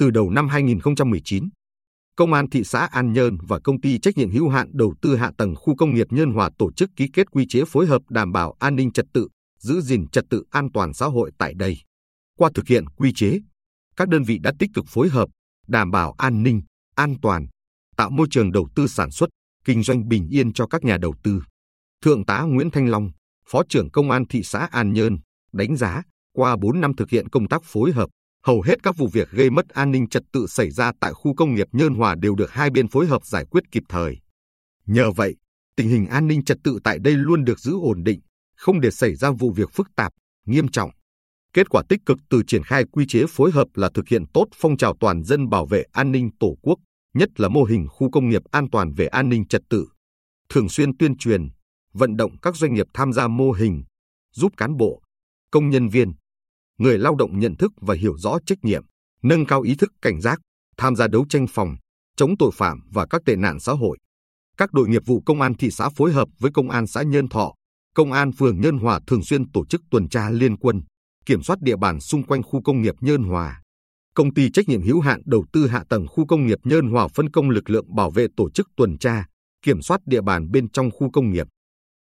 Từ đầu năm 2019, Công an thị xã An Nhơn và công ty trách nhiệm hữu hạn đầu tư hạ tầng khu công nghiệp Nhân Hòa tổ chức ký kết quy chế phối hợp đảm bảo an ninh trật tự, giữ gìn trật tự an toàn xã hội tại đây. Qua thực hiện quy chế, các đơn vị đã tích cực phối hợp, đảm bảo an ninh, an toàn, tạo môi trường đầu tư sản xuất, kinh doanh bình yên cho các nhà đầu tư. Thượng tá Nguyễn Thanh Long, Phó trưởng Công an thị xã An Nhơn, đánh giá qua 4 năm thực hiện công tác phối hợp, hầu hết các vụ việc gây mất an ninh trật tự xảy ra tại khu công nghiệp Nhơn Hòa đều được hai bên phối hợp giải quyết kịp thời. Nhờ vậy, tình hình an ninh trật tự tại đây luôn được giữ ổn định, không để xảy ra vụ việc phức tạp, nghiêm trọng. Kết quả tích cực từ triển khai quy chế phối hợp là thực hiện tốt phong trào toàn dân bảo vệ an ninh Tổ quốc, nhất là mô hình khu công nghiệp an toàn về an ninh trật tự. Thường xuyên tuyên truyền, vận động các doanh nghiệp tham gia mô hình, giúp cán bộ, công nhân viên, người lao động nhận thức và hiểu rõ trách nhiệm, nâng cao ý thức cảnh giác, tham gia đấu tranh phòng, chống tội phạm và các tệ nạn xã hội. Các đội nghiệp vụ công an thị xã phối hợp với công an xã Nhân Thọ, công an phường Nhân Hòa thường xuyên tổ chức tuần tra liên quân, kiểm soát địa bàn xung quanh khu công nghiệp Nhân Hòa. Công ty trách nhiệm hữu hạn đầu tư hạ tầng khu công nghiệp Nhân Hòa phân công lực lượng bảo vệ tổ chức tuần tra, kiểm soát địa bàn bên trong khu công nghiệp,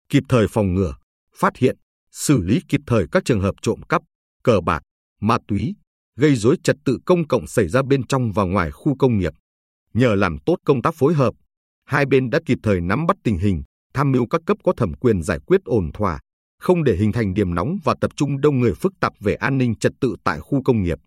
kịp thời phòng ngừa, phát hiện, xử lý kịp thời các trường hợp trộm cắp, cờ bạc, ma túy, gây rối trật tự công cộng xảy ra bên trong và ngoài khu công nghiệp. Nhờ làm tốt công tác phối hợp, hai bên đã kịp thời nắm bắt tình hình, tham mưu các cấp có thẩm quyền giải quyết ổn thỏa, không để hình thành điểm nóng và tập trung đông người phức tạp về an ninh trật tự tại khu công nghiệp.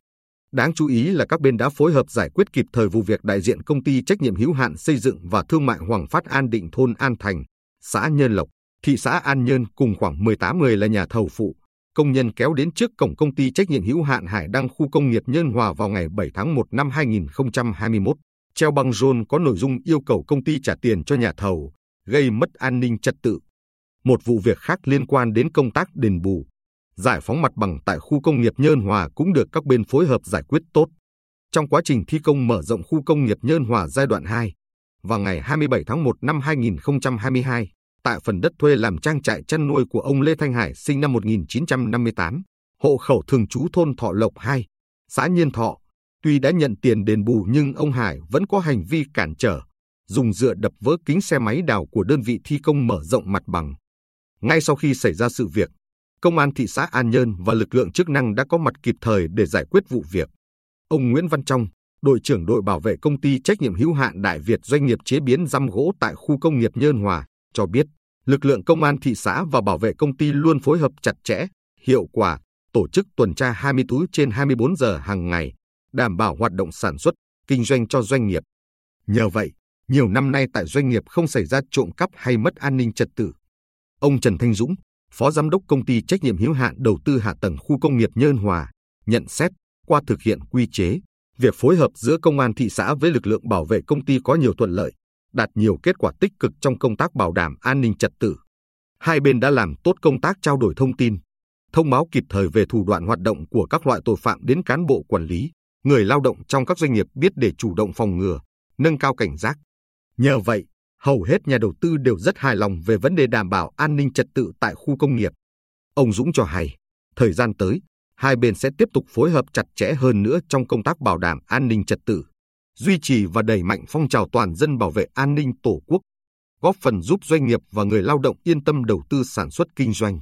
Đáng chú ý là các bên đã phối hợp giải quyết kịp thời vụ việc đại diện công ty trách nhiệm hữu hạn xây dựng và thương mại Hoàng Phát An Định thôn An Thành, xã Nhân Lộc, thị xã An Nhơn cùng khoảng 18 người là nhà thầu phụ, công nhân kéo đến trước cổng công ty trách nhiệm hữu hạn Hải Đăng khu công nghiệp Nhân Hòa vào ngày 7 tháng 1 năm 2021, treo băng rôn có nội dung yêu cầu công ty trả tiền cho nhà thầu, gây mất an ninh trật tự. Một vụ việc khác liên quan đến công tác đền bù, giải phóng mặt bằng tại khu công nghiệp Nhân Hòa cũng được các bên phối hợp giải quyết tốt. Trong quá trình thi công mở rộng khu công nghiệp Nhân Hòa giai đoạn 2, vào ngày 27 tháng 1 năm 2022, tại phần đất thuê làm trang trại chăn nuôi của ông Lê Thanh Hải sinh năm 1958, hộ khẩu thường trú thôn Thọ Lộc 2, xã Nhiên Thọ. Tuy đã nhận tiền đền bù nhưng ông Hải vẫn có hành vi cản trở, dùng dựa đập vỡ kính xe máy đào của đơn vị thi công mở rộng mặt bằng. Ngay sau khi xảy ra sự việc, Công an thị xã An Nhơn và lực lượng chức năng đã có mặt kịp thời để giải quyết vụ việc. Ông Nguyễn Văn Trong, đội trưởng đội bảo vệ công ty trách nhiệm hữu hạn Đại Việt doanh nghiệp chế biến răm gỗ tại khu công nghiệp Nhơn Hòa, cho biết, lực lượng công an thị xã và bảo vệ công ty luôn phối hợp chặt chẽ, hiệu quả, tổ chức tuần tra 24 trên 24 giờ hàng ngày, đảm bảo hoạt động sản xuất, kinh doanh cho doanh nghiệp. Nhờ vậy, nhiều năm nay tại doanh nghiệp không xảy ra trộm cắp hay mất an ninh trật tự. Ông Trần Thanh Dũng, Phó Giám đốc Công ty Trách nhiệm hữu hạn Đầu tư Hạ tầng Khu Công nghiệp Nhơn Hòa, nhận xét qua thực hiện quy chế, việc phối hợp giữa công an thị xã với lực lượng bảo vệ công ty có nhiều thuận lợi, đạt nhiều kết quả tích cực trong công tác bảo đảm an ninh trật tự. Hai bên đã làm tốt công tác trao đổi thông tin, thông báo kịp thời về thủ đoạn hoạt động của các loại tội phạm đến cán bộ quản lý, người lao động trong các doanh nghiệp biết để chủ động phòng ngừa, nâng cao cảnh giác. Nhờ vậy, hầu hết nhà đầu tư đều rất hài lòng về vấn đề đảm bảo an ninh trật tự tại khu công nghiệp. Ông Dũng cho hay, thời gian tới, hai bên sẽ tiếp tục phối hợp chặt chẽ hơn nữa trong công tác bảo đảm an ninh trật tự duy trì và đẩy mạnh phong trào toàn dân bảo vệ an ninh Tổ quốc, góp phần giúp doanh nghiệp và người lao động yên tâm đầu tư sản xuất kinh doanh.